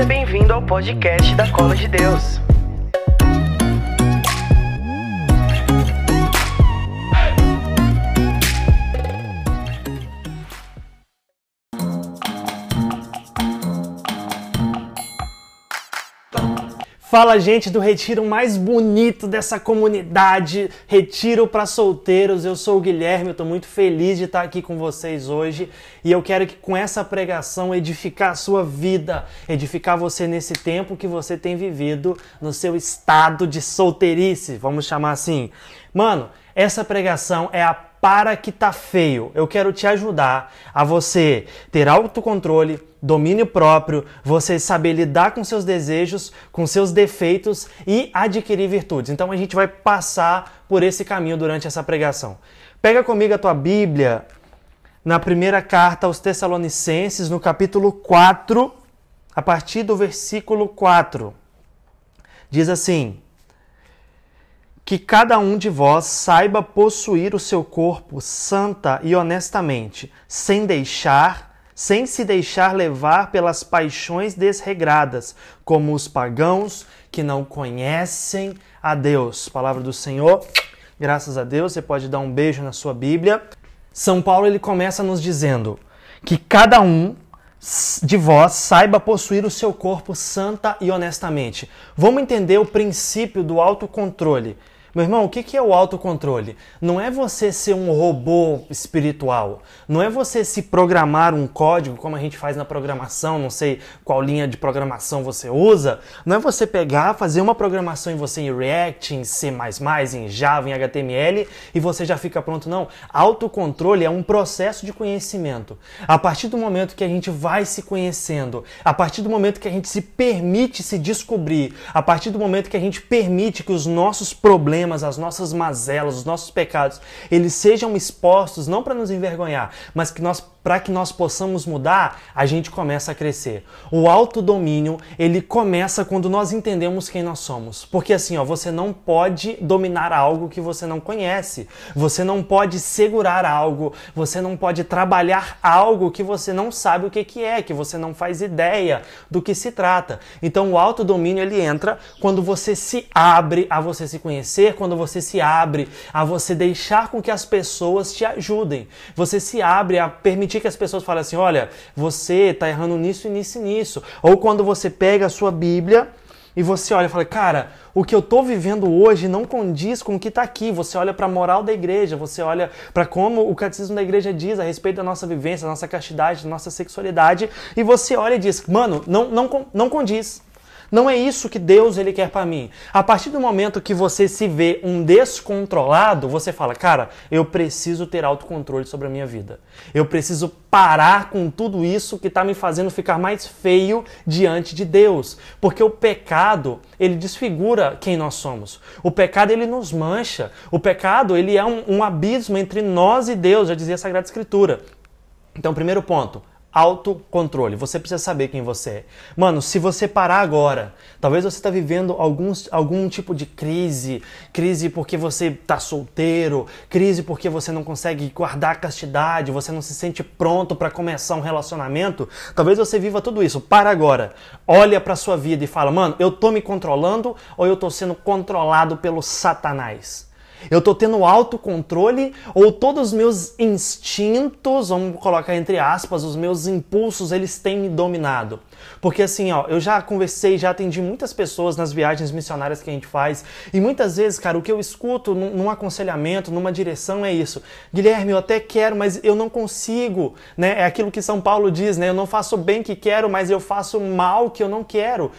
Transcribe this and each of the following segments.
Seja bem-vindo ao podcast da Cola de Deus. Fala, gente do retiro mais bonito dessa comunidade, Retiro para Solteiros. Eu sou o Guilherme, eu tô muito feliz de estar aqui com vocês hoje e eu quero que com essa pregação edificar a sua vida, edificar você nesse tempo que você tem vivido no seu estado de solteirice, vamos chamar assim. Mano, essa pregação é a para que tá feio. Eu quero te ajudar a você ter autocontrole, domínio próprio, você saber lidar com seus desejos, com seus defeitos e adquirir virtudes. Então a gente vai passar por esse caminho durante essa pregação. Pega comigo a tua Bíblia na primeira carta aos Tessalonicenses, no capítulo 4, a partir do versículo 4. Diz assim: que cada um de vós saiba possuir o seu corpo santa e honestamente, sem deixar sem se deixar levar pelas paixões desregradas, como os pagãos que não conhecem a Deus. Palavra do Senhor. Graças a Deus, você pode dar um beijo na sua Bíblia. São Paulo ele começa nos dizendo que cada um de vós saiba possuir o seu corpo santa e honestamente. Vamos entender o princípio do autocontrole. Meu irmão, o que é o autocontrole? Não é você ser um robô espiritual. Não é você se programar um código, como a gente faz na programação, não sei qual linha de programação você usa. Não é você pegar, fazer uma programação em você em React, em C, em Java, em HTML e você já fica pronto. Não. Autocontrole é um processo de conhecimento. A partir do momento que a gente vai se conhecendo, a partir do momento que a gente se permite se descobrir, a partir do momento que a gente permite que os nossos problemas problemas, as nossas mazelas, os nossos pecados, eles sejam expostos não para nos envergonhar, mas que nós para que nós possamos mudar, a gente começa a crescer. O autodomínio, ele começa quando nós entendemos quem nós somos. Porque assim, ó, você não pode dominar algo que você não conhece. Você não pode segurar algo, você não pode trabalhar algo que você não sabe o que que é, que você não faz ideia do que se trata. Então, o autodomínio ele entra quando você se abre a você se conhecer, quando você se abre a você deixar com que as pessoas te ajudem. Você se abre a permitir permitir que as pessoas falem assim: olha, você está errando nisso e nisso e nisso. Ou quando você pega a sua Bíblia e você olha e fala, cara, o que eu estou vivendo hoje não condiz com o que está aqui. Você olha para a moral da igreja, você olha para como o catecismo da igreja diz a respeito da nossa vivência, da nossa castidade, da nossa sexualidade, e você olha e diz, mano, não, não, não condiz. Não é isso que Deus ele quer para mim. A partir do momento que você se vê um descontrolado, você fala, cara, eu preciso ter autocontrole sobre a minha vida. Eu preciso parar com tudo isso que está me fazendo ficar mais feio diante de Deus. Porque o pecado, ele desfigura quem nós somos. O pecado, ele nos mancha. O pecado, ele é um, um abismo entre nós e Deus, já dizia a Sagrada Escritura. Então, primeiro ponto, autocontrole. Você precisa saber quem você é. Mano, se você parar agora, talvez você está vivendo alguns, algum tipo de crise, crise porque você está solteiro, crise porque você não consegue guardar a castidade, você não se sente pronto para começar um relacionamento. Talvez você viva tudo isso. Para agora. Olha para sua vida e fala: "Mano, eu tô me controlando ou eu tô sendo controlado pelo Satanás?" Eu estou tendo autocontrole ou todos os meus instintos, vamos colocar entre aspas, os meus impulsos, eles têm me dominado? Porque assim, ó, eu já conversei, já atendi muitas pessoas nas viagens missionárias que a gente faz, e muitas vezes, cara, o que eu escuto num, num aconselhamento, numa direção é isso. Guilherme, eu até quero, mas eu não consigo, né? É aquilo que São Paulo diz, né? Eu não faço bem que quero, mas eu faço mal que eu não quero.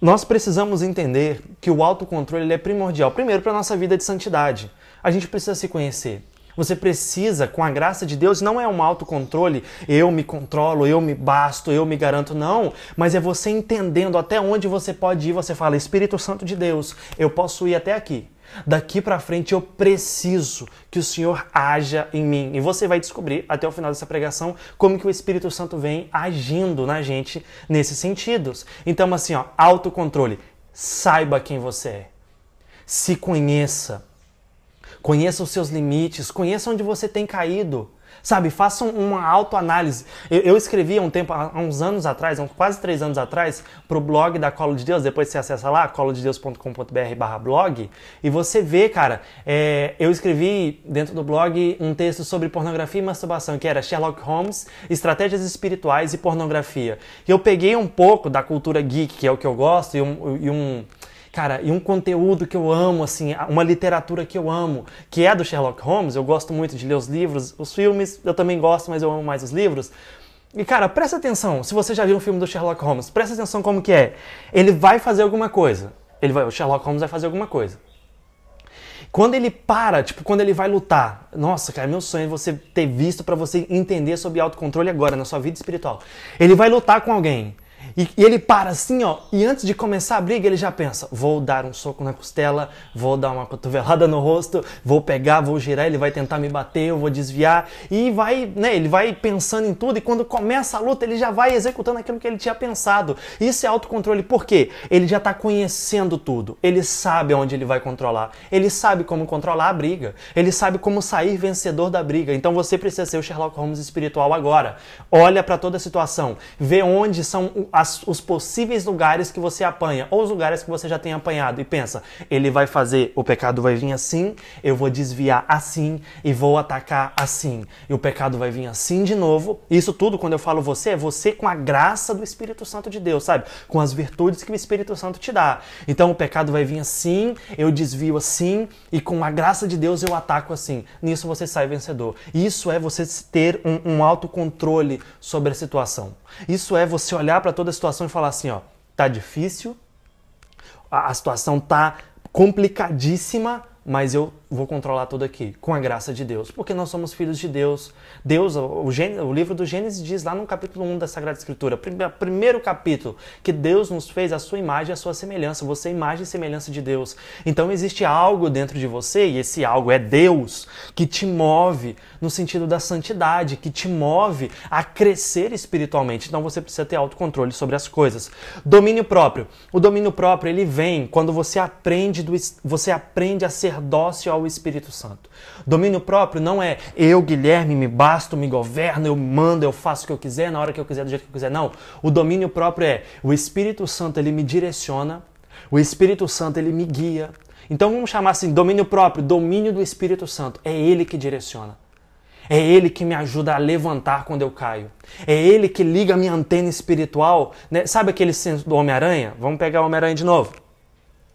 Nós precisamos entender que o autocontrole é primordial, primeiro para a nossa vida de santidade. A gente precisa se conhecer. Você precisa, com a graça de Deus, não é um autocontrole, eu me controlo, eu me basto, eu me garanto, não. Mas é você entendendo até onde você pode ir. Você fala, Espírito Santo de Deus, eu posso ir até aqui. Daqui para frente eu preciso que o Senhor haja em mim. E você vai descobrir até o final dessa pregação como que o Espírito Santo vem agindo na gente nesses sentidos. Então assim, ó, autocontrole. Saiba quem você é. Se conheça. Conheça os seus limites, conheça onde você tem caído. Sabe, façam uma autoanálise. Eu, eu escrevi há um tempo, há uns anos atrás, há quase três anos atrás, pro blog da Colo de Deus. Depois você acessa lá, colodedeus.com.br blog, e você vê, cara, é, eu escrevi dentro do blog um texto sobre pornografia e masturbação, que era Sherlock Holmes, estratégias espirituais e pornografia. E eu peguei um pouco da cultura geek, que é o que eu gosto, e um, e um Cara, e um conteúdo que eu amo, assim, uma literatura que eu amo, que é do Sherlock Holmes, eu gosto muito de ler os livros, os filmes, eu também gosto, mas eu amo mais os livros. E cara, presta atenção, se você já viu um filme do Sherlock Holmes, presta atenção como que é. Ele vai fazer alguma coisa. Ele vai, o Sherlock Holmes vai fazer alguma coisa. Quando ele para, tipo, quando ele vai lutar, nossa, cara, meu sonho é você ter visto para você entender sobre autocontrole agora na sua vida espiritual. Ele vai lutar com alguém. E, e, ele para assim, ó, e antes de começar a briga, ele já pensa: vou dar um soco na costela, vou dar uma cotovelada no rosto, vou pegar, vou girar, ele vai tentar me bater, eu vou desviar. E vai, né, ele vai pensando em tudo, e quando começa a luta, ele já vai executando aquilo que ele tinha pensado. Isso é autocontrole, por quê? Ele já está conhecendo tudo, ele sabe onde ele vai controlar, ele sabe como controlar a briga, ele sabe como sair vencedor da briga. Então você precisa ser o Sherlock Holmes espiritual agora. Olha para toda a situação, vê onde são as, os possíveis lugares que você apanha, ou os lugares que você já tem apanhado, e pensa, ele vai fazer, o pecado vai vir assim, eu vou desviar assim e vou atacar assim. E o pecado vai vir assim de novo. Isso tudo, quando eu falo você, é você com a graça do Espírito Santo de Deus, sabe? Com as virtudes que o Espírito Santo te dá. Então o pecado vai vir assim, eu desvio assim, e com a graça de Deus eu ataco assim. Nisso você sai vencedor. Isso é você ter um, um autocontrole sobre a situação. Isso é você olhar para toda a situação e falar assim, ó, tá difícil, a, a situação tá complicadíssima, mas eu vou controlar tudo aqui, com a graça de Deus, porque nós somos filhos de Deus. Deus, o, o livro do Gênesis diz lá no capítulo 1 da Sagrada Escritura, primeiro capítulo, que Deus nos fez a sua imagem e a sua semelhança, você é imagem e semelhança de Deus. Então existe algo dentro de você, e esse algo é Deus, que te move no sentido da santidade, que te move a crescer espiritualmente. Então você precisa ter autocontrole sobre as coisas. Domínio próprio. O domínio próprio, ele vem quando você aprende, do, você aprende a ser dócil ao Espírito Santo. Domínio próprio não é eu, Guilherme, me basto, me governo, eu mando, eu faço o que eu quiser, na hora que eu quiser, do jeito que eu quiser. Não. O domínio próprio é o Espírito Santo, ele me direciona, o Espírito Santo, ele me guia. Então vamos chamar assim, domínio próprio, domínio do Espírito Santo. É ele que direciona. É Ele que me ajuda a levantar quando eu caio. É Ele que liga a minha antena espiritual. Né? Sabe aquele senso do Homem-Aranha? Vamos pegar o Homem-Aranha de novo.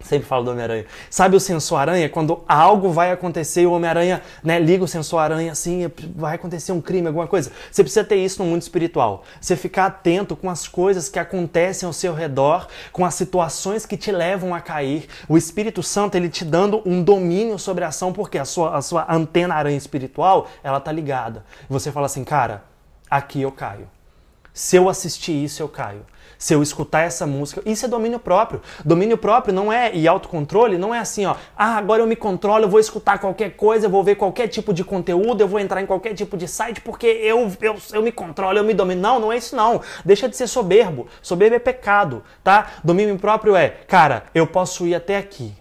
Sempre falo do Homem-Aranha. Sabe o sensor aranha? Quando algo vai acontecer, o Homem-Aranha né, liga o sensor aranha assim, vai acontecer um crime, alguma coisa. Você precisa ter isso no mundo espiritual. Você ficar atento com as coisas que acontecem ao seu redor, com as situações que te levam a cair. O Espírito Santo, ele te dando um domínio sobre a ação, porque a sua, a sua antena aranha espiritual, ela tá ligada. E você fala assim, cara, aqui eu caio. Se eu assistir isso, eu caio se eu escutar essa música. Isso é domínio próprio. Domínio próprio não é, e autocontrole não é assim, ó. Ah, agora eu me controlo, eu vou escutar qualquer coisa, eu vou ver qualquer tipo de conteúdo, eu vou entrar em qualquer tipo de site porque eu, eu, eu me controlo, eu me domino. Não, não é isso não. Deixa de ser soberbo. Soberbo é pecado, tá? Domínio próprio é, cara, eu posso ir até aqui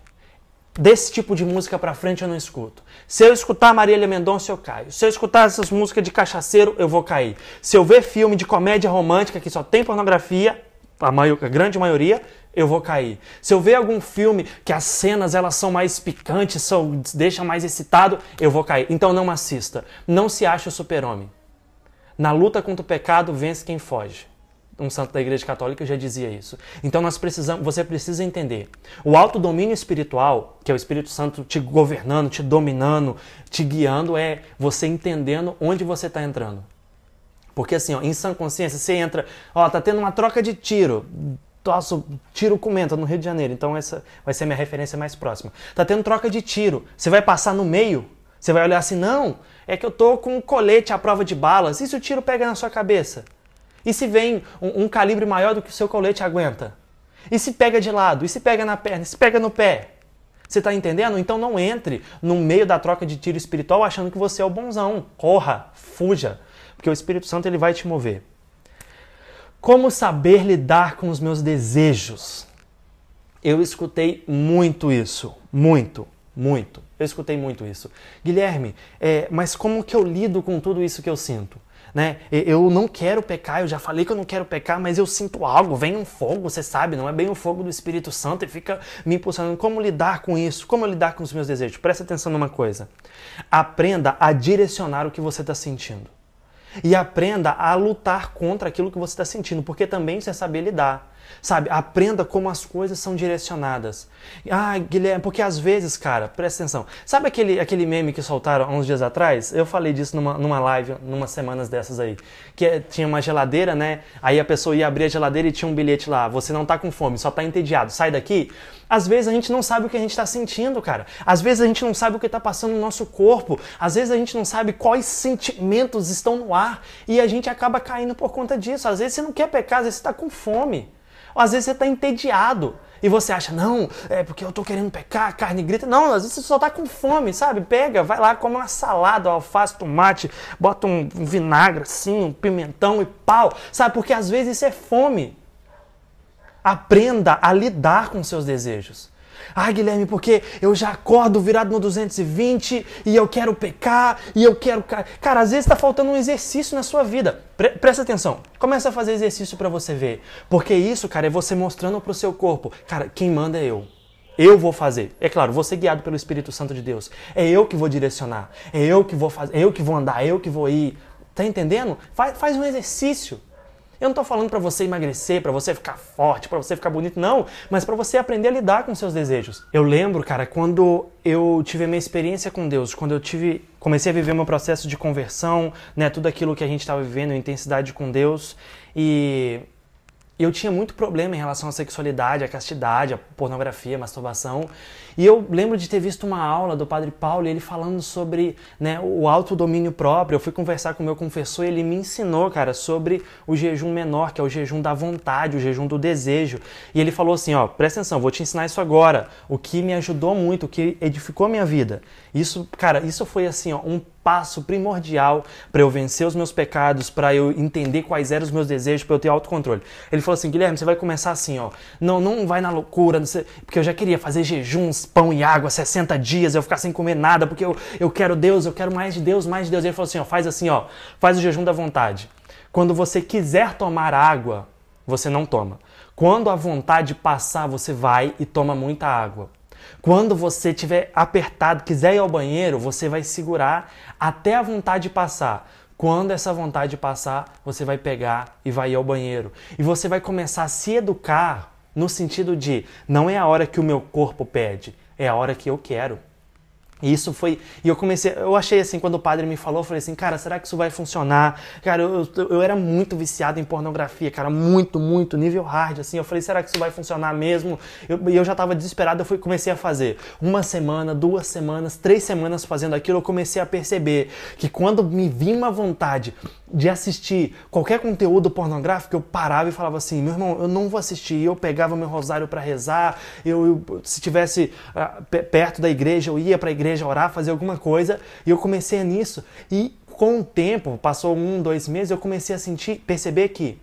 desse tipo de música pra frente eu não escuto. Se eu escutar Marília Mendonça, eu caio. Se eu escutar essas músicas de cachaceiro, eu vou cair. Se eu ver filme de comédia romântica que só tem pornografia, a, maior, a grande maioria, eu vou cair. Se eu ver algum filme que as cenas elas são mais picantes, são, deixam mais excitado, eu vou cair. Então não assista. Não se ache o super-homem. Na luta contra o pecado, vence quem foge. Um santo da Igreja Católica já dizia isso. Então nós precisamos, você precisa entender. O autodomínio espiritual, que é o Espírito Santo te governando, te dominando, te guiando, é você entendendo onde você está entrando. Porque assim, ó, em sã consciência, você entra, ó, tá tendo uma troca de tiro. Nossa, tiro comenta no Rio de Janeiro, então essa vai ser minha referência mais próxima. Tá tendo troca de tiro. Você vai passar no meio, você vai olhar assim, não, é que eu tô com um colete à prova de balas. E se o tiro pega na sua cabeça? E se vem um, um calibre maior do que o seu colete aguenta? E se pega de lado? E se pega na perna? E se pega no pé? Você está entendendo? Então não entre no meio da troca de tiro espiritual achando que você é o bonzão. Corra, fuja porque o Espírito Santo ele vai te mover. Como saber lidar com os meus desejos? Eu escutei muito isso, muito, muito. Eu escutei muito isso. Guilherme, é, mas como que eu lido com tudo isso que eu sinto? Né? Eu não quero pecar, eu já falei que eu não quero pecar, mas eu sinto algo, vem um fogo, você sabe, não é bem o fogo do Espírito Santo e fica me impulsionando. Como lidar com isso? Como lidar com os meus desejos? Presta atenção numa coisa. Aprenda a direcionar o que você está sentindo. E aprenda a lutar contra aquilo que você está sentindo, porque também você saber lidar. Sabe, aprenda como as coisas são direcionadas. Ah, Guilherme, porque às vezes, cara, presta atenção. Sabe aquele, aquele meme que soltaram há uns dias atrás? Eu falei disso numa, numa live, numas semanas dessas aí. Que é, tinha uma geladeira, né? Aí a pessoa ia abrir a geladeira e tinha um bilhete lá. Você não tá com fome, só tá entediado. Sai daqui. Às vezes a gente não sabe o que a gente está sentindo, cara. Às vezes a gente não sabe o que está passando no nosso corpo. Às vezes a gente não sabe quais sentimentos estão no ar. E a gente acaba caindo por conta disso. Às vezes você não quer pecar, às vezes você está com fome. Ou às vezes você está entediado e você acha, não, é porque eu estou querendo pecar, a carne grita. Não, às vezes você só está com fome, sabe? Pega, vai lá, come uma salada, alface, tomate, bota um vinagre assim, um pimentão e pau, sabe? Porque às vezes isso é fome. Aprenda a lidar com seus desejos. Ah, Guilherme, porque eu já acordo virado no 220 e eu quero pecar e eu quero. Cara, às vezes está faltando um exercício na sua vida. Pre presta atenção. Começa a fazer exercício para você ver. Porque isso, cara, é você mostrando para o seu corpo. Cara, quem manda é eu. Eu vou fazer. É claro, vou ser guiado pelo Espírito Santo de Deus. É eu que vou direcionar. É eu que vou fazer. É eu que vou andar. É eu que vou ir. Tá entendendo? Faz, faz um exercício. Eu não estou falando para você emagrecer, para você ficar forte, para você ficar bonito, não, mas para você aprender a lidar com seus desejos. Eu lembro, cara, quando eu tive a minha experiência com Deus, quando eu tive, comecei a viver meu processo de conversão, né, tudo aquilo que a gente estava vivendo, intensidade com Deus, e eu tinha muito problema em relação à sexualidade, à castidade, à pornografia, à masturbação. E eu lembro de ter visto uma aula do Padre Paulo, ele falando sobre né, o autodomínio próprio. Eu fui conversar com o meu confessor e ele me ensinou, cara, sobre o jejum menor, que é o jejum da vontade, o jejum do desejo. E ele falou assim, ó, presta atenção, vou te ensinar isso agora. O que me ajudou muito, o que edificou a minha vida. Isso, cara, isso foi assim, ó, um passo primordial para eu vencer os meus pecados, para eu entender quais eram os meus desejos, para eu ter autocontrole. Ele falou assim, Guilherme, você vai começar assim, ó, não, não vai na loucura, porque eu já queria fazer pão e água, 60 dias, eu ficar sem comer nada, porque eu, eu quero Deus, eu quero mais de Deus, mais de Deus. Ele falou assim, ó, faz assim, ó, faz o jejum da vontade. Quando você quiser tomar água, você não toma. Quando a vontade passar, você vai e toma muita água. Quando você estiver apertado, quiser ir ao banheiro, você vai segurar até a vontade passar. Quando essa vontade passar, você vai pegar e vai ir ao banheiro. E você vai começar a se educar no sentido de não é a hora que o meu corpo pede, é a hora que eu quero. E isso foi. E eu comecei. Eu achei assim, quando o padre me falou, eu falei assim, cara, será que isso vai funcionar? Cara, eu, eu, eu, era muito viciado em pornografia, cara, muito, muito, nível hard, assim. Eu falei, será que isso vai funcionar mesmo? E eu, já tava desesperado, eu fui, comecei a fazer. Uma semana, duas semanas, três semanas fazendo aquilo, eu comecei a perceber que quando me vinha uma vontade de assistir qualquer conteúdo pornográfico, eu parava e falava assim, meu irmão, eu não vou assistir. Eu pegava meu rosário para rezar, eu, eu, se tivesse uh, perto da igreja, eu ia para a igreja orar, fazer alguma coisa, e eu comecei nisso. E com o tempo, passou um, dois meses, eu comecei a sentir, perceber que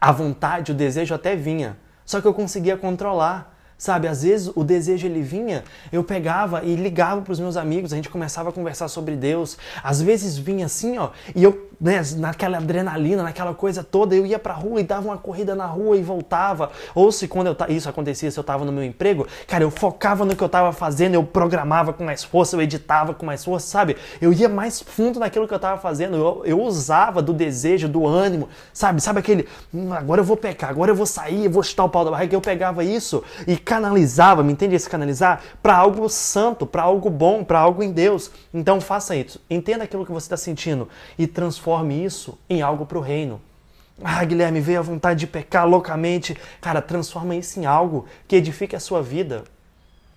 a vontade, o desejo até vinha, só que eu conseguia controlar. Sabe, às vezes o desejo ele vinha, eu pegava e ligava para os meus amigos, a gente começava a conversar sobre Deus. Às vezes vinha assim, ó, e eu né, naquela adrenalina, naquela coisa toda, eu ia pra rua e dava uma corrida na rua e voltava. Ou se quando eu, isso acontecia, se eu tava no meu emprego, cara, eu focava no que eu tava fazendo, eu programava com mais força, eu editava com mais força, sabe? Eu ia mais fundo naquilo que eu tava fazendo, eu, eu usava do desejo, do ânimo, sabe? Sabe aquele, hum, agora eu vou pecar, agora eu vou sair, eu vou chutar o pau da barriga, eu pegava isso e canalizava, me entende esse canalizar? para algo santo, para algo bom, para algo em Deus. Então faça isso, entenda aquilo que você está sentindo e transforme transforme isso em algo para o reino. Ah, Guilherme, veio a vontade de pecar loucamente. Cara, transforma isso em algo que edifique a sua vida.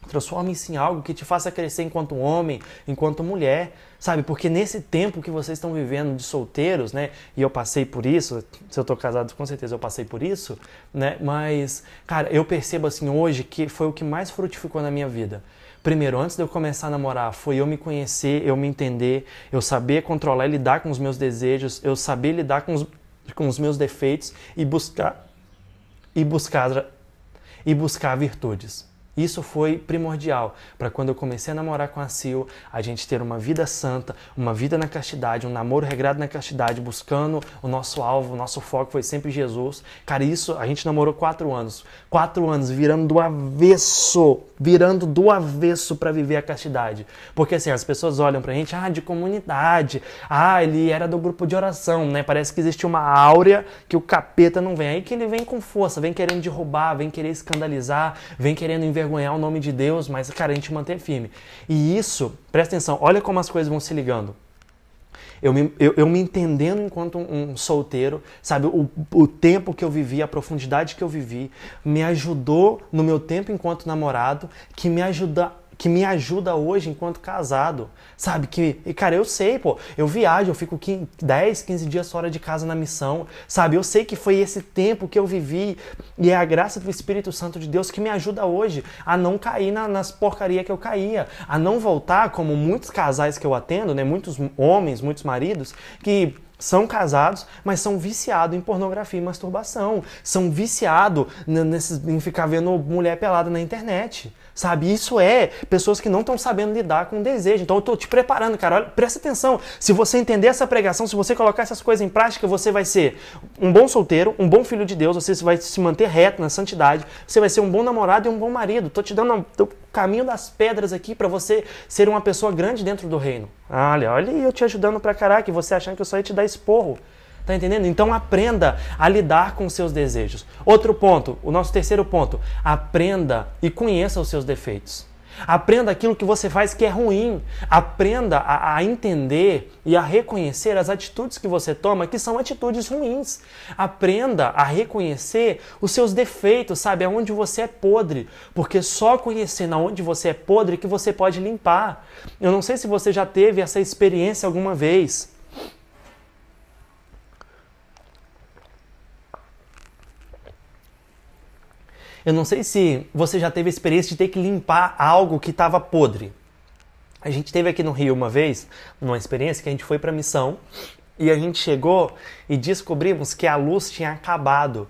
Transforme isso em algo que te faça crescer enquanto homem, enquanto mulher, sabe? Porque nesse tempo que vocês estão vivendo de solteiros, né? E eu passei por isso, se eu tô casado, com certeza eu passei por isso, né? Mas, cara, eu percebo assim hoje que foi o que mais frutificou na minha vida. Primeiro, antes de eu começar a namorar, foi eu me conhecer, eu me entender, eu saber controlar e lidar com os meus desejos, eu saber lidar com os, com os meus defeitos e buscar e buscar e buscar virtudes. Isso foi primordial para quando eu comecei a namorar com a Sil, a gente ter uma vida santa, uma vida na castidade, um namoro regrado na castidade, buscando o nosso alvo, o nosso foco foi sempre Jesus. Cara, isso a gente namorou quatro anos. Quatro anos virando do avesso, virando do avesso para viver a castidade. Porque assim, as pessoas olham pra gente, ah, de comunidade, ah, ele era do grupo de oração, né? Parece que existe uma áurea que o capeta não vem. Aí que ele vem com força, vem querendo derrubar, vem querer escandalizar, vem querendo envergonhar o nome de Deus, mas, cara, a gente mantém firme. E isso, presta atenção, olha como as coisas vão se ligando. Eu me, eu, eu me entendendo enquanto um, um solteiro, sabe? O, o tempo que eu vivi, a profundidade que eu vivi, me ajudou no meu tempo enquanto namorado, que me ajuda que me ajuda hoje enquanto casado, sabe? Que, e cara, eu sei, pô, eu viajo, eu fico 15, 10, 15 dias fora de casa na missão, sabe? Eu sei que foi esse tempo que eu vivi e é a graça do Espírito Santo de Deus que me ajuda hoje a não cair na, nas porcarias que eu caía, a não voltar como muitos casais que eu atendo, né? Muitos homens, muitos maridos que são casados, mas são viciados em pornografia e masturbação. São viciados em ficar vendo mulher pelada na internet. Sabe? Isso é pessoas que não estão sabendo lidar com o desejo. Então eu estou te preparando, cara. Olha, presta atenção. Se você entender essa pregação, se você colocar essas coisas em prática, você vai ser um bom solteiro, um bom filho de Deus, você vai se manter reto na santidade, você vai ser um bom namorado e um bom marido. Estou te dando o caminho das pedras aqui para você ser uma pessoa grande dentro do reino. Olha, olha eu te ajudando pra caraca e você achando que eu só ia te dar esporro. Tá entendendo? Então aprenda a lidar com seus desejos. Outro ponto, o nosso terceiro ponto, aprenda e conheça os seus defeitos. Aprenda aquilo que você faz que é ruim. Aprenda a, a, entender e a reconhecer as atitudes que você toma que são atitudes ruins. Aprenda a reconhecer os seus defeitos, sabe? Aonde você é podre. Porque só conhecendo aonde você é podre que você pode limpar. Eu não sei se você já teve essa experiência alguma vez. Eu não sei se você já teve a experiência de ter que limpar algo que estava podre. A gente teve aqui no Rio uma vez, uma experiência que a gente foi para missão e a gente chegou e descobrimos que a luz tinha acabado.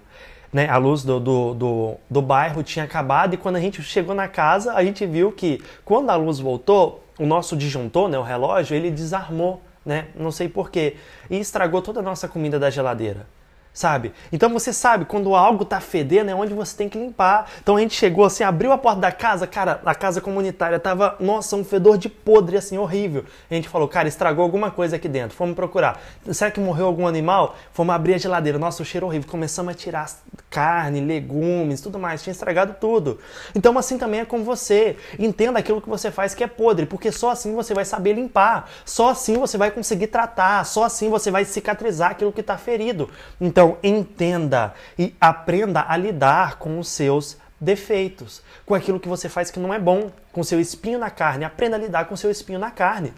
Né, a luz do, do, do, do, bairro tinha acabado e quando a gente chegou na casa, a gente viu que quando a luz voltou, o nosso disjuntor, né, o relógio, ele desarmou, né, não sei porquê, e estragou toda a nossa comida da geladeira sabe? Então você sabe, quando algo tá fedendo é onde você tem que limpar. Então a gente chegou assim, abriu a porta da casa, cara, a casa comunitária tava, nossa, um fedor de podre assim, horrível. A gente falou, cara, estragou alguma coisa aqui dentro. Fomos procurar. Será que morreu algum animal? Fomos abrir a geladeira. Nossa, o cheiro horrível. Começamos a tirar carne, legumes, tudo mais. Tinha estragado tudo. Então assim também é com você. Entenda aquilo que você faz que é podre, porque só assim você vai saber limpar. Só assim você vai conseguir tratar. Só assim você vai cicatrizar aquilo que está ferido. Então então, entenda e aprenda a lidar com os seus defeitos, com aquilo que você faz que não é bom, com seu espinho na carne. Aprenda a lidar com seu espinho na carne.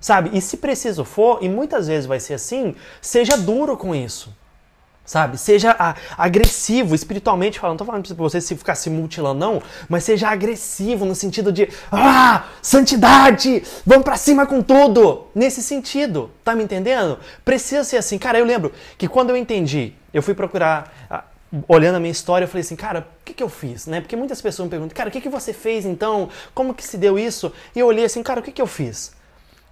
Sabe? E se preciso for, e muitas vezes vai ser assim, seja duro com isso. Sabe? Seja agressivo, espiritualmente falando. Não tô falando pra você se ficar se mutilando, não, mas seja agressivo no sentido de ah, santidade, vamos pra cima com tudo. Nesse sentido, tá me entendendo? Precisa ser assim. Cara, eu lembro que quando eu entendi, eu fui procurar. Ah, olhando a minha história, eu falei assim, cara, o que, que eu fiz? Né? Porque muitas pessoas me perguntam, cara, o que, que você fez então? Como que se deu isso? E eu olhei assim, cara, o que, que eu fiz?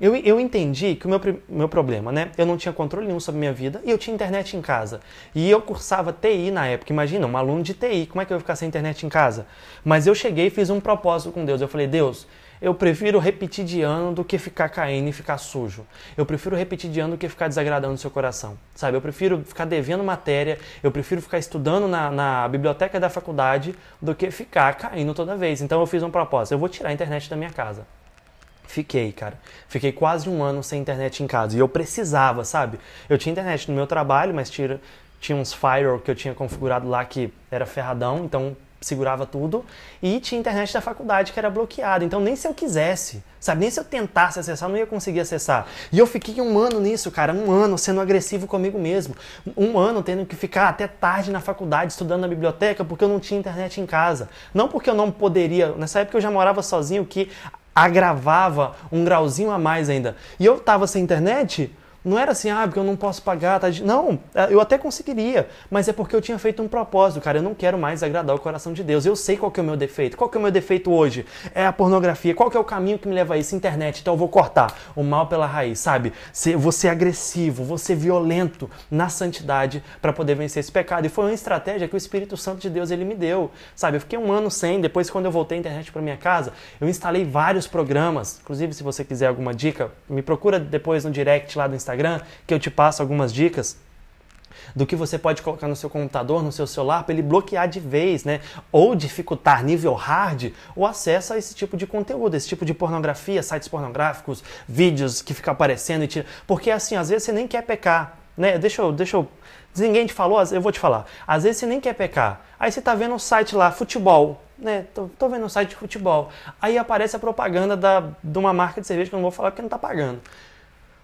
Eu, eu entendi que o meu, meu problema, né? Eu não tinha controle nenhum sobre a minha vida e eu tinha internet em casa. E eu cursava TI na época. Imagina, um aluno de TI, como é que eu ia ficar sem internet em casa? Mas eu cheguei e fiz um propósito com Deus. Eu falei, Deus, eu prefiro repetir de ano do que ficar caindo e ficar sujo. Eu prefiro repetir de ano do que ficar desagradando o seu coração. Sabe? Eu prefiro ficar devendo matéria, eu prefiro ficar estudando na, na biblioteca da faculdade do que ficar caindo toda vez. Então eu fiz um propósito. Eu vou tirar a internet da minha casa. Fiquei, cara. Fiquei quase um ano sem internet em casa. E eu precisava, sabe? Eu tinha internet no meu trabalho, mas tira, tinha uns firewall que eu tinha configurado lá que era ferradão, então segurava tudo. E tinha internet da faculdade que era bloqueada. Então nem se eu quisesse, sabe? Nem se eu tentasse acessar, eu não ia conseguir acessar. E eu fiquei um ano nisso, cara. Um ano sendo agressivo comigo mesmo. Um ano tendo que ficar até tarde na faculdade estudando na biblioteca porque eu não tinha internet em casa. Não porque eu não poderia. Nessa época eu já morava sozinho, que agravava um grauzinho a mais ainda. E eu tava sem internet Não era assim, ah, porque eu não posso pagar. Tá? Não, é, eu até conseguiria, mas é porque eu tinha feito um propósito, cara. Eu não quero mais agradar o coração de Deus. Eu sei qual que é o meu defeito. Qual que é o meu defeito hoje? É a pornografia. Qual que é o caminho que me leva a isso? Internet. Então eu vou cortar o mal pela raiz, sabe? Vou ser agressivo, vou ser violento na santidade para poder vencer esse pecado. E foi uma estratégia que o Espírito Santo de Deus ele me deu, sabe? Eu fiquei um ano sem. Depois, quando eu voltei a internet para minha casa, eu instalei vários programas. Inclusive, se você quiser alguma dica, me procura depois no direct lá do Instagram Instagram, que eu te passo algumas dicas do que você pode colocar no seu computador, no seu celular, para ele bloquear de vez, né? Ou dificultar nível hard o acesso a esse tipo de conteúdo, esse tipo de pornografia, sites pornográficos, vídeos que ficam aparecendo e tira... Porque assim, às vezes você nem quer pecar, né? Deixa eu, deixa eu. Ninguém te falou, eu vou te falar. Às vezes você nem quer pecar. Aí você tá vendo um site lá, futebol, né? Tô, tô vendo um site de futebol. Aí aparece a propaganda da, de uma marca de cerveja que eu não vou falar porque não tá pagando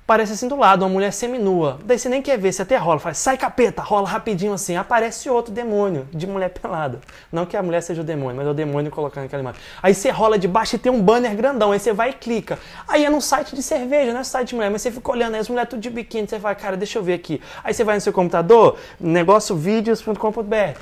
aparece assim do lado, uma mulher seminua. Daí você nem quer ver, você até rola, faz, sai capeta, rola rapidinho assim, aparece outro demônio de mulher pelada. Não que a mulher seja o demônio, mas é o demônio colocando aquela imagem. Aí você rola de baixo e tem um banner grandão, aí você vai e clica. Aí é num site de cerveja, não é site de mulher, mas você fica olhando aí as mulheres tudo de biquíni, você fala, cara, deixa eu ver aqui. Aí você vai no seu computador, negócio vídeos.com.br,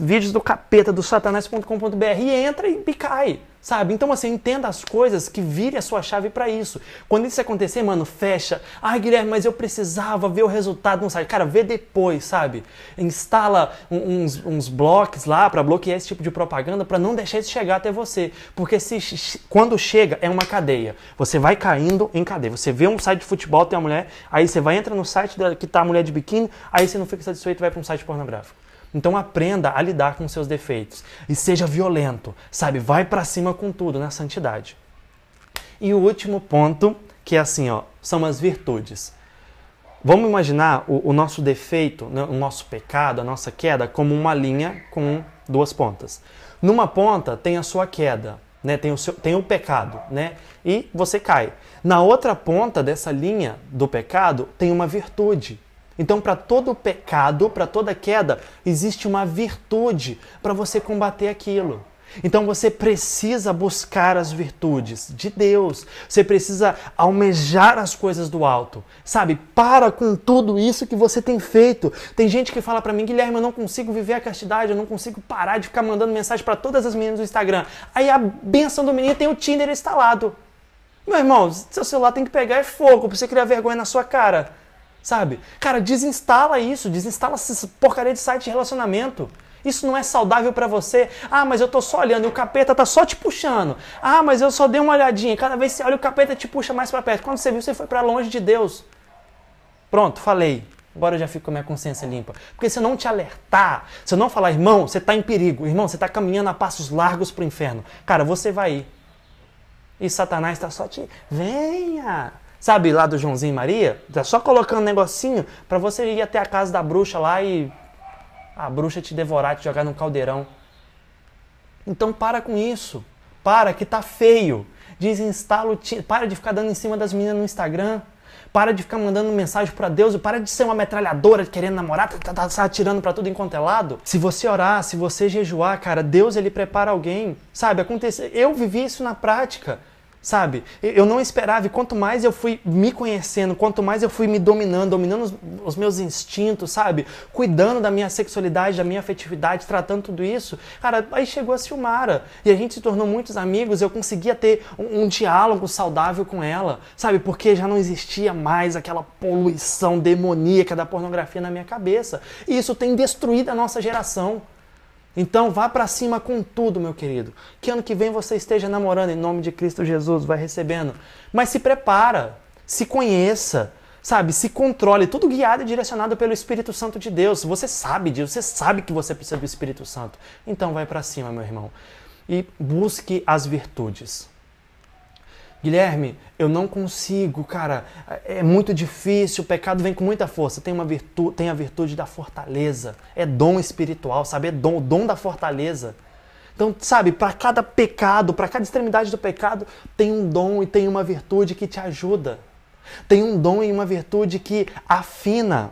vídeos do capeta, do satanás.com.br e entra e cai. Sabe? Então, assim, entenda as coisas que vire a sua chave para isso. Quando isso acontecer, mano, fecha. Ai, Guilherme, mas eu precisava ver o resultado no site. Cara, vê depois, sabe? Instala uns, uns blocos lá para bloquear esse tipo de propaganda para não deixar isso chegar até você. Porque se, quando chega, é uma cadeia. Você vai caindo em cadeia. Você vê um site de futebol, tem uma mulher, aí você vai entrar no site que tá a mulher de biquíni, aí você não fica satisfeito e vai para um site pornográfico. Então aprenda a lidar com seus defeitos e seja violento, sabe? Vai para cima com tudo na santidade. E o último ponto, que é assim, ó, são as virtudes. Vamos imaginar o, o nosso defeito, né, o nosso pecado, a nossa queda como uma linha com duas pontas. Numa ponta tem a sua queda, né? Tem o, seu, tem o pecado, né? E você cai. Na outra ponta dessa linha do pecado tem uma virtude, então, para todo pecado, para toda queda, existe uma virtude para você combater aquilo. Então você precisa buscar as virtudes de Deus. Você precisa almejar as coisas do alto. Sabe? Para com tudo isso que você tem feito. Tem gente que fala para mim, Guilherme, eu não consigo viver a castidade, eu não consigo parar de ficar mandando mensagem para todas as meninas do Instagram. Aí a benção do menino tem o Tinder instalado. Meu irmão, seu celular tem que pegar é fogo para você criar vergonha na sua cara. Sabe? Cara, desinstala isso, desinstala essa porcaria de site de relacionamento. Isso não é saudável para você. Ah, mas eu tô só olhando e o capeta tá só te puxando. Ah, mas eu só dei uma olhadinha. Cada vez que você olha, o capeta te puxa mais para perto. Quando você viu, você foi para longe de Deus. Pronto, falei. Agora eu já fico com a minha consciência limpa. Porque se eu não te alertar, se eu não falar, irmão, você está em perigo, irmão, você está caminhando a passos largos para o inferno, cara, você vai ir. E Satanás está só te. Venha! Sabe lá do Joãozinho e Maria? Tá só colocando um negocinho para você ir até a casa da bruxa lá e a bruxa te devorar, te jogar num caldeirão. Então para com isso. Para que tá feio. Desinstala o para de ficar dando em cima das meninas no Instagram. Para de ficar mandando mensagem para Deus, para de ser uma metralhadora querendo namorar, tá, tá, tá atirando para tudo enquanto é lado. Se você orar, se você jejuar, cara, Deus ele prepara alguém. Sabe, aconteceu, eu vivi isso na prática. Sabe? Eu não esperava, e quanto mais eu fui me conhecendo, quanto mais eu fui me dominando, dominando os, os, meus instintos, sabe? Cuidando da minha sexualidade, da minha afetividade, tratando tudo isso, cara, aí chegou a Silmara. E a gente se tornou muitos amigos, eu conseguia ter um, um diálogo saudável com ela, sabe? Porque já não existia mais aquela poluição demoníaca da pornografia na minha cabeça. E isso tem destruído a nossa geração. Então vá para cima com tudo, meu querido. Que ano que vem você esteja namorando em nome de Cristo Jesus, vai recebendo. Mas se prepara, se conheça, sabe? Se controle, tudo guiado e direcionado pelo Espírito Santo de Deus. Você sabe disso, você sabe que você precisa do Espírito Santo. Então vai para cima, meu irmão. E busque as virtudes. Guilherme, eu não consigo, cara, é muito difícil, o pecado vem com muita força. Tem uma virtude, tem a virtude da fortaleza. É dom espiritual, sabe? É dom, dom da fortaleza. Então, sabe, para cada pecado, para cada extremidade do pecado, tem um dom e tem uma virtude que te ajuda. Tem um dom e uma virtude que afina.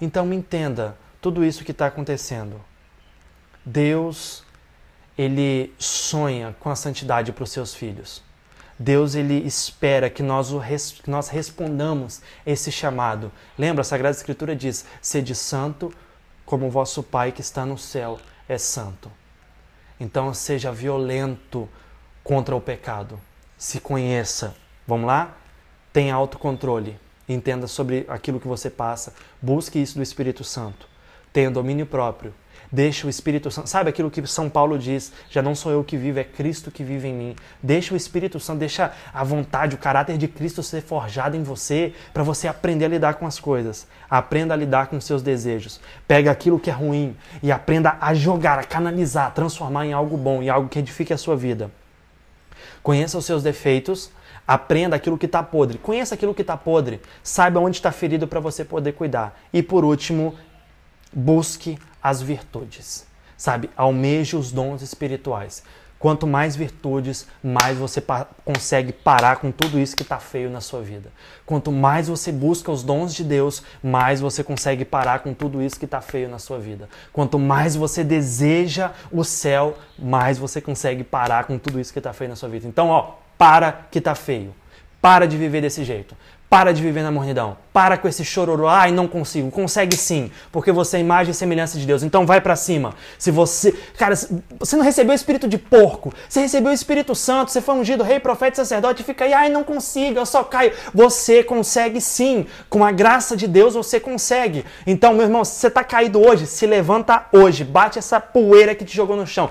Então, entenda tudo isso que está acontecendo. Deus ele sonha com a santidade para os seus filhos. Deus ele espera que nós, o res, que nós respondamos esse chamado. Lembra, a Sagrada Escritura diz: Sede santo, como o vosso Pai que está no céu é santo. Então seja violento contra o pecado. Se conheça. Vamos lá? Tenha autocontrole. Entenda sobre aquilo que você passa. Busque isso do Espírito Santo. Tenha domínio próprio. Deixa o Espírito Santo. Sabe aquilo que São Paulo diz? Já não sou eu que vivo, é Cristo que vive em mim. Deixa o Espírito Santo, deixa a vontade, o caráter de Cristo ser forjado em você, para você aprender a lidar com as coisas. Aprenda a lidar com seus desejos. Pega aquilo que é ruim e aprenda a jogar, a canalizar, a transformar em algo bom, em algo que edifique a sua vida. Conheça os seus defeitos, aprenda aquilo que está podre. Conheça aquilo que está podre. Saiba onde está ferido para você poder cuidar. E por último, busque as virtudes. Sabe? Almeje os dons espirituais. Quanto mais virtudes, mais você pa consegue parar com tudo isso que está feio na sua vida. Quanto mais você busca os dons de Deus, mais você consegue parar com tudo isso que está feio na sua vida. Quanto mais você deseja o céu, mais você consegue parar com tudo isso que está feio na sua vida. Então, ó, para que está feio. Para de viver desse jeito. Para de viver na mornidão. Para com esse chororô. Ai, não consigo. Consegue sim, porque você é imagem e semelhança de Deus. Então vai para cima. Se você, cara, você não recebeu o espírito de porco, você recebeu o Espírito Santo, você foi ungido rei, profeta sacerdote, fica aí, ai, não consigo, eu só caio. Você consegue sim. Com a graça de Deus você consegue. Então, meu irmão, se você tá caído hoje, se levanta hoje, bate essa poeira que te jogou no chão.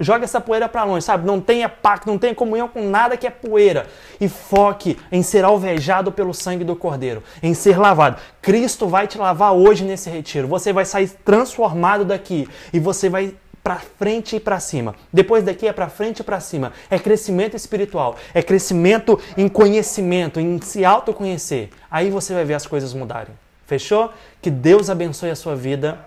Joga essa poeira para longe, sabe? Não tenha pacto, não tenha comunhão com nada que é poeira e foque em ser alvejado pelo pelo sangue do Cordeiro, ser lavado. Cristo vai te lavar hoje nesse retiro. Você vai sair transformado daqui e você vai para frente e para cima. Depois daqui é para frente e para cima. É crescimento espiritual, é crescimento em conhecimento, em se autoconhecer. Aí você vai ver as coisas mudarem. Fechou? Que Deus abençoe a sua vida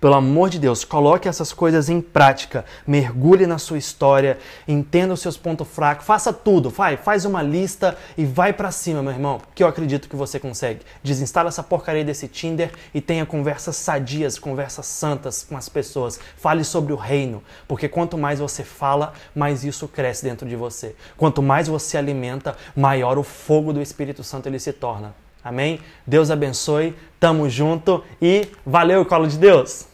pelo amor de Deus, coloque essas coisas em prática. Mergulhe na sua história, entenda os seus pontos fracos, faça tudo, vai, faz uma lista e vai para cima, meu irmão, que eu acredito que você consegue. Desinstala essa porcaria desse Tinder e tenha conversas sadias, conversas santas com as pessoas. Fale sobre o reino, porque quanto mais você fala, mais isso cresce dentro de você. Quanto mais você alimenta, maior o fogo do Espírito Santo ele se torna. Amém? Deus abençoe, tamo junto e valeu, colo de Deus!